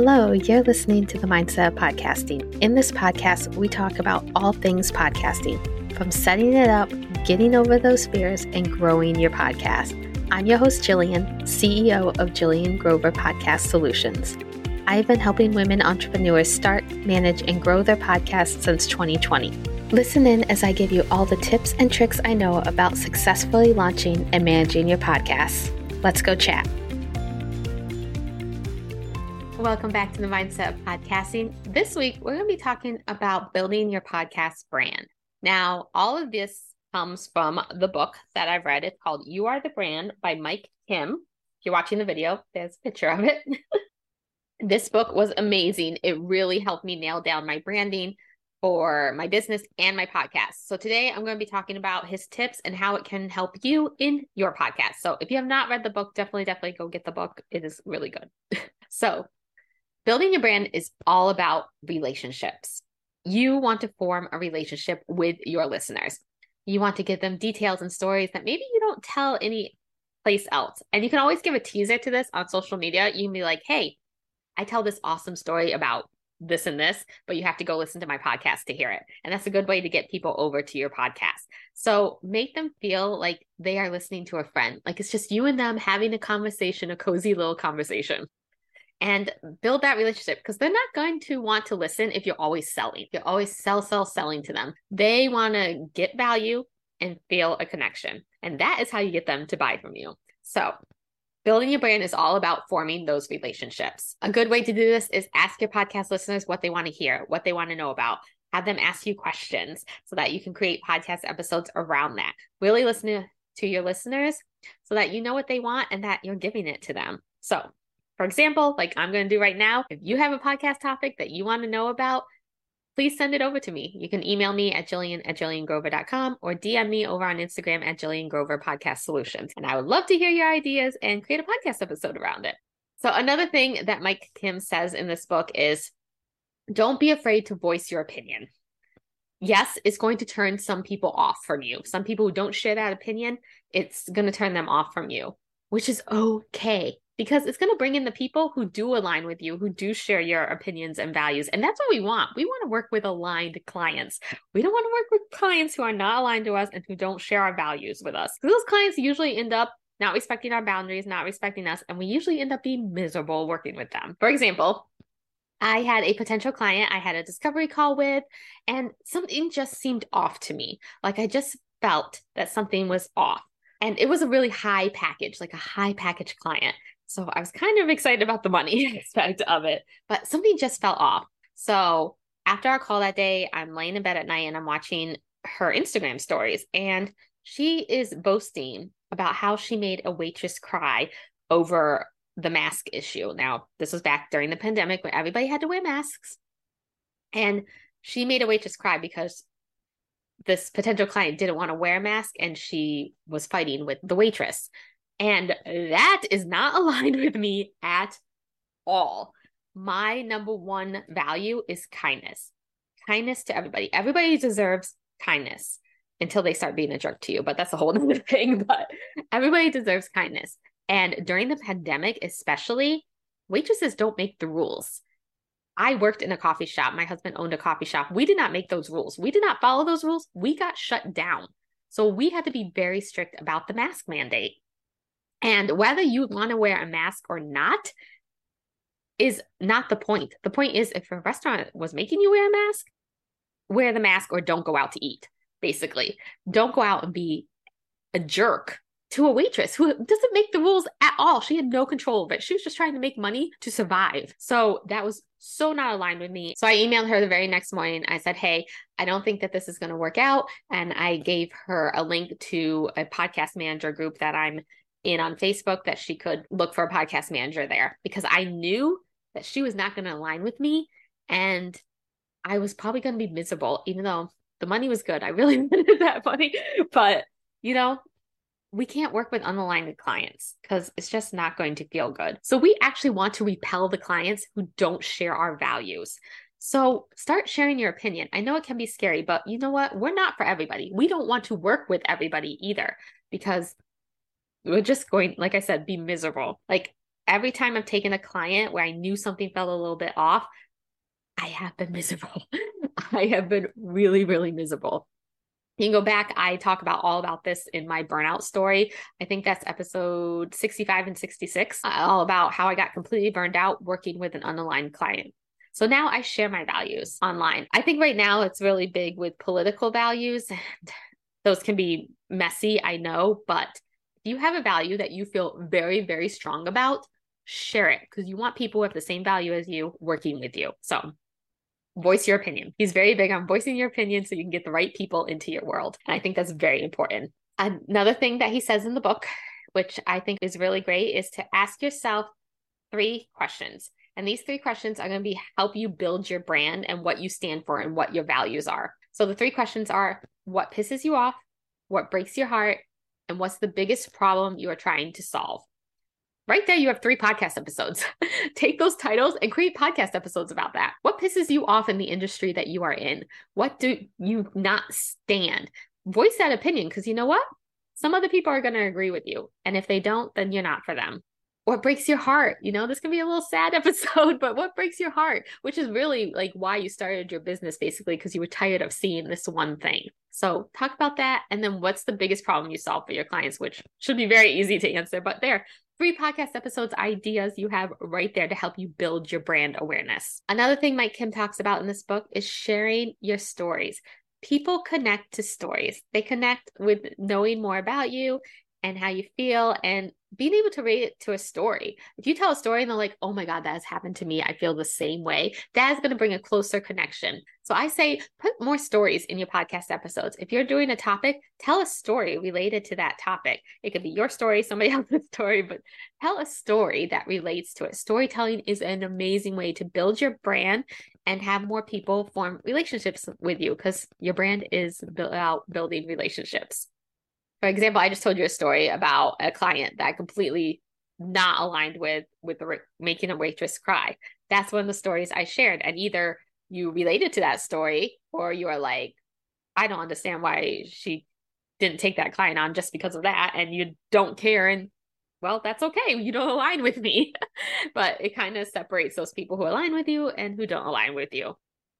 Hello, you're listening to the Mindset of Podcasting. In this podcast, we talk about all things podcasting, from setting it up, getting over those fears, and growing your podcast. I'm your host, Jillian, CEO of Jillian Grover Podcast Solutions. I've been helping women entrepreneurs start, manage, and grow their podcasts since 2020. Listen in as I give you all the tips and tricks I know about successfully launching and managing your podcasts. Let's go chat. Welcome back to the Mindset of Podcasting. This week, we're going to be talking about building your podcast brand. Now, all of this comes from the book that I've read. It's called You Are the Brand by Mike Kim. If you're watching the video, there's a picture of it. this book was amazing. It really helped me nail down my branding for my business and my podcast. So today I'm going to be talking about his tips and how it can help you in your podcast. So if you have not read the book, definitely, definitely go get the book. It is really good. so building your brand is all about relationships. You want to form a relationship with your listeners. You want to give them details and stories that maybe you don't tell any place else. And you can always give a teaser to this on social media. You can be like, hey, I tell this awesome story about this and this, but you have to go listen to my podcast to hear it. And that's a good way to get people over to your podcast. So make them feel like they are listening to a friend, like it's just you and them having a conversation, a cozy little conversation. And build that relationship because they're not going to want to listen if you're always selling. You're always sell, sell, selling to them. They want to get value and feel a connection. And that is how you get them to buy from you. So Building your brand is all about forming those relationships. A good way to do this is ask your podcast listeners what they want to hear, what they want to know about. Have them ask you questions so that you can create podcast episodes around that. Really listen to your listeners so that you know what they want and that you're giving it to them. So, for example, like I'm going to do right now, if you have a podcast topic that you want to know about, please send it over to me. You can email me at Jillian at JillianGrover.com or DM me over on Instagram at Jillian Grover Podcast Solutions. And I would love to hear your ideas and create a podcast episode around it. So, another thing that Mike Kim says in this book is don't be afraid to voice your opinion. Yes, it's going to turn some people off from you. Some people who don't share that opinion, it's going to turn them off from you, which is okay because it's going to bring in the people who do align with you, who do share your opinions and values. And that's what we want. We want to work with aligned clients. We don't want to work with clients who are not aligned to us and who don't share our values with us. Those clients usually end up not respecting our boundaries, not respecting us, and we usually end up being miserable working with them. For example, I had a potential client I had a discovery call with, and something just seemed off to me. Like I just felt that something was off. And it was a really high package, like a high package client. So I was kind of excited about the money aspect of it, but something just fell off. So after our call that day, I'm laying in bed at night and I'm watching her Instagram stories, and she is boasting about how she made a waitress cry over the mask issue. Now, this was back during the pandemic when everybody had to wear masks. And she made a waitress cry because this potential client didn't want to wear a mask and she was fighting with the waitress. And that is not aligned with me at all. My number one value is kindness. Kindness to everybody. Everybody deserves kindness until they start being a jerk to you, but that's a whole other thing. But everybody deserves kindness. And during the pandemic, especially, waitresses don't make the rules. I worked in a coffee shop. My husband owned a coffee shop. We did not make those rules. We did not follow those rules. We got shut down. So we had to be very strict about the mask mandate. And whether you want to wear a mask or not is not the point. The point is if a restaurant was making you wear a mask, wear the mask or don't go out to eat, basically. Don't go out and be a jerk to a waitress who doesn't make the rules at all. She had no control of it. She was just trying to make money to survive. So that was so not aligned with me. So I emailed her the very next morning. I said, Hey, I don't think that this is going to work out. And I gave her a link to a podcast manager group that I'm in on Facebook that she could look for a podcast manager there because I knew that she was not going to align with me and I was probably going to be miserable even though the money was good. I really wanted that money, but you know, we can't work with unaligned clients because it's just not going to feel good. So we actually want to repel the clients who don't share our values. So start sharing your opinion. I know it can be scary, but you know what? We're not for everybody. We don't want to work with everybody either because we're just going, like I said, be miserable. Like every time I've taken a client where I knew something felt a little bit off, I have been miserable. I have been really, really miserable. You can go back. I talk about all about this in my burnout story. I think that's episode 65 and 66, uh, all about how I got completely burned out working with an unaligned client. So now I share my values online. I think right now it's really big with political values, and those can be messy, I know, but if you have a value that you feel very, very strong about, share it because you want people have the same value as you working with you. So voice your opinion. He's very big on voicing your opinion so you can get the right people into your world. And I think that's very important. Another thing that he says in the book, which I think is really great, is to ask yourself three questions. And these three questions are going to be help you build your brand and what you stand for and what your values are. So the three questions are what pisses you off, what breaks your heart, and what's the biggest problem you are trying to solve. Right there, you have three podcast episodes. Take those titles and create podcast episodes about that. What pisses you off in the industry that you are in? What do you not stand? Voice that opinion because you know what? Some other people are going to agree with you. And if they don't, then you're not for them what breaks your heart? You know this can be a little sad episode but what breaks your heart? Which is really like why you started your business basically because you were tired of seeing this one thing. So talk about that and then what's the biggest problem you solve for your clients which should be very easy to answer but there free podcast episodes ideas you have right there to help you build your brand awareness. Another thing mike kim talks about in this book is sharing your stories. People connect to stories. They connect with knowing more about you and how you feel and being able to relate it to a story. If you tell a story and they're like, oh my God, that has happened to me, I feel the same way, that is going to bring a closer connection. So I say put more stories in your podcast episodes. If you're doing a topic, tell a story related to that topic. It could be your story, somebody else's story, but tell a story that relates to it. Storytelling is an amazing way to build your brand and have more people form relationships with you because your brand is about building relationships. For example, I just told you a story about a client that completely not aligned with with making a waitress cry. That's one of the stories I shared, and either you related to that story or you are like, I don't understand why she didn't take that client on just because of that, and you don't care. And well, that's okay. You don't align with me, but it kind of separates those people who align with you and who don't align with you.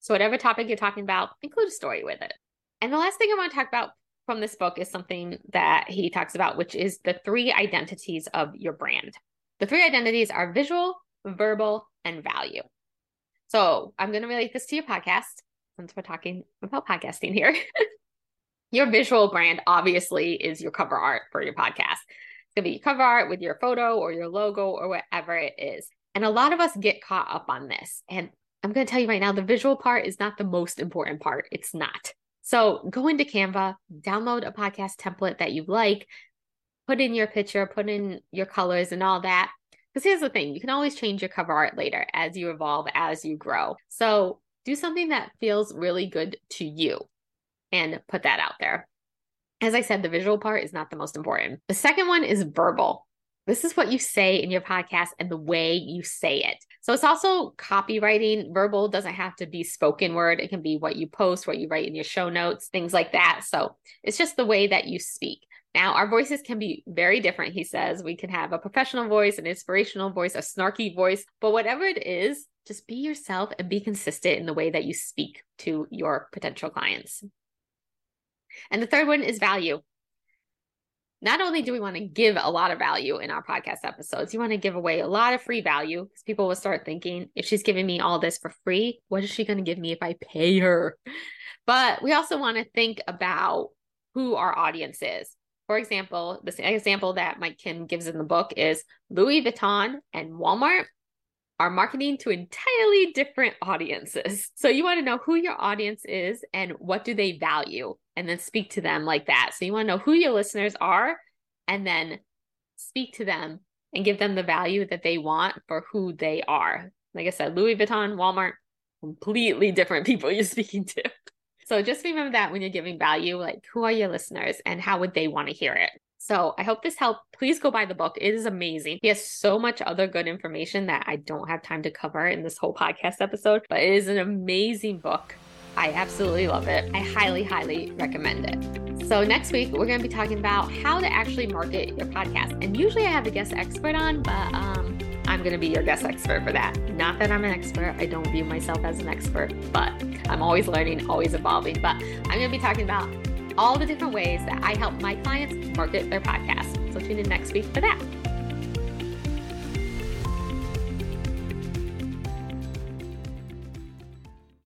So, whatever topic you're talking about, include a story with it. And the last thing I want to talk about from this book is something that he talks about, which is the three identities of your brand. The three identities are visual, verbal, and value. So I'm going to relate this to your podcast since we're talking about podcasting here. your visual brand obviously is your cover art for your podcast. It's going to be cover art with your photo or your logo or whatever it is. And a lot of us get caught up on this. And I'm going to tell you right now the visual part is not the most important part. It's not. So go into Canva, download a podcast template that you like, put in your picture, put in your colors and all that. Because here's the thing you can always change your cover art later as you evolve, as you grow. So do something that feels really good to you and put that out there. As I said, the visual part is not the most important. The second one is verbal. This is what you say in your podcast and the way you say it. So it's also copywriting. Verbal doesn't have to be spoken word, it can be what you post, what you write in your show notes, things like that. So it's just the way that you speak. Now, our voices can be very different, he says. We can have a professional voice, an inspirational voice, a snarky voice, but whatever it is, just be yourself and be consistent in the way that you speak to your potential clients. And the third one is value not only do we want to give a lot of value in our podcast episodes, you want to give away a lot of free value because people will start thinking, if she's giving me all this for free, what is she going to give me if I pay her? But we also want to think about who our audience is. For example, the example that Mike Kim gives in the book is Louis Vuitton and Walmart are marketing to entirely different audiences. So you want to know who your audience is and what do they value and then speak to them like that. So you want to know who your listeners are and then speak to them and give them the value that they want for who they are. Like I said, Louis Vuitton, Walmart, completely different people you're speaking to. So just remember that when you're giving value, like who are your listeners and how would they want to hear it? So I hope this helped. Please go buy the book. It is amazing. He has so much other good information that I don't have time to cover in this whole podcast episode, but it is an amazing book. I absolutely love it. I highly, highly recommend it. So, next week, we're going to be talking about how to actually market your podcast. And usually I have a guest expert on, but um, I'm going to be your guest expert for that. Not that I'm an expert, I don't view myself as an expert, but I'm always learning, always evolving. But I'm going to be talking about all the different ways that I help my clients market their podcast. So tune in next week for that.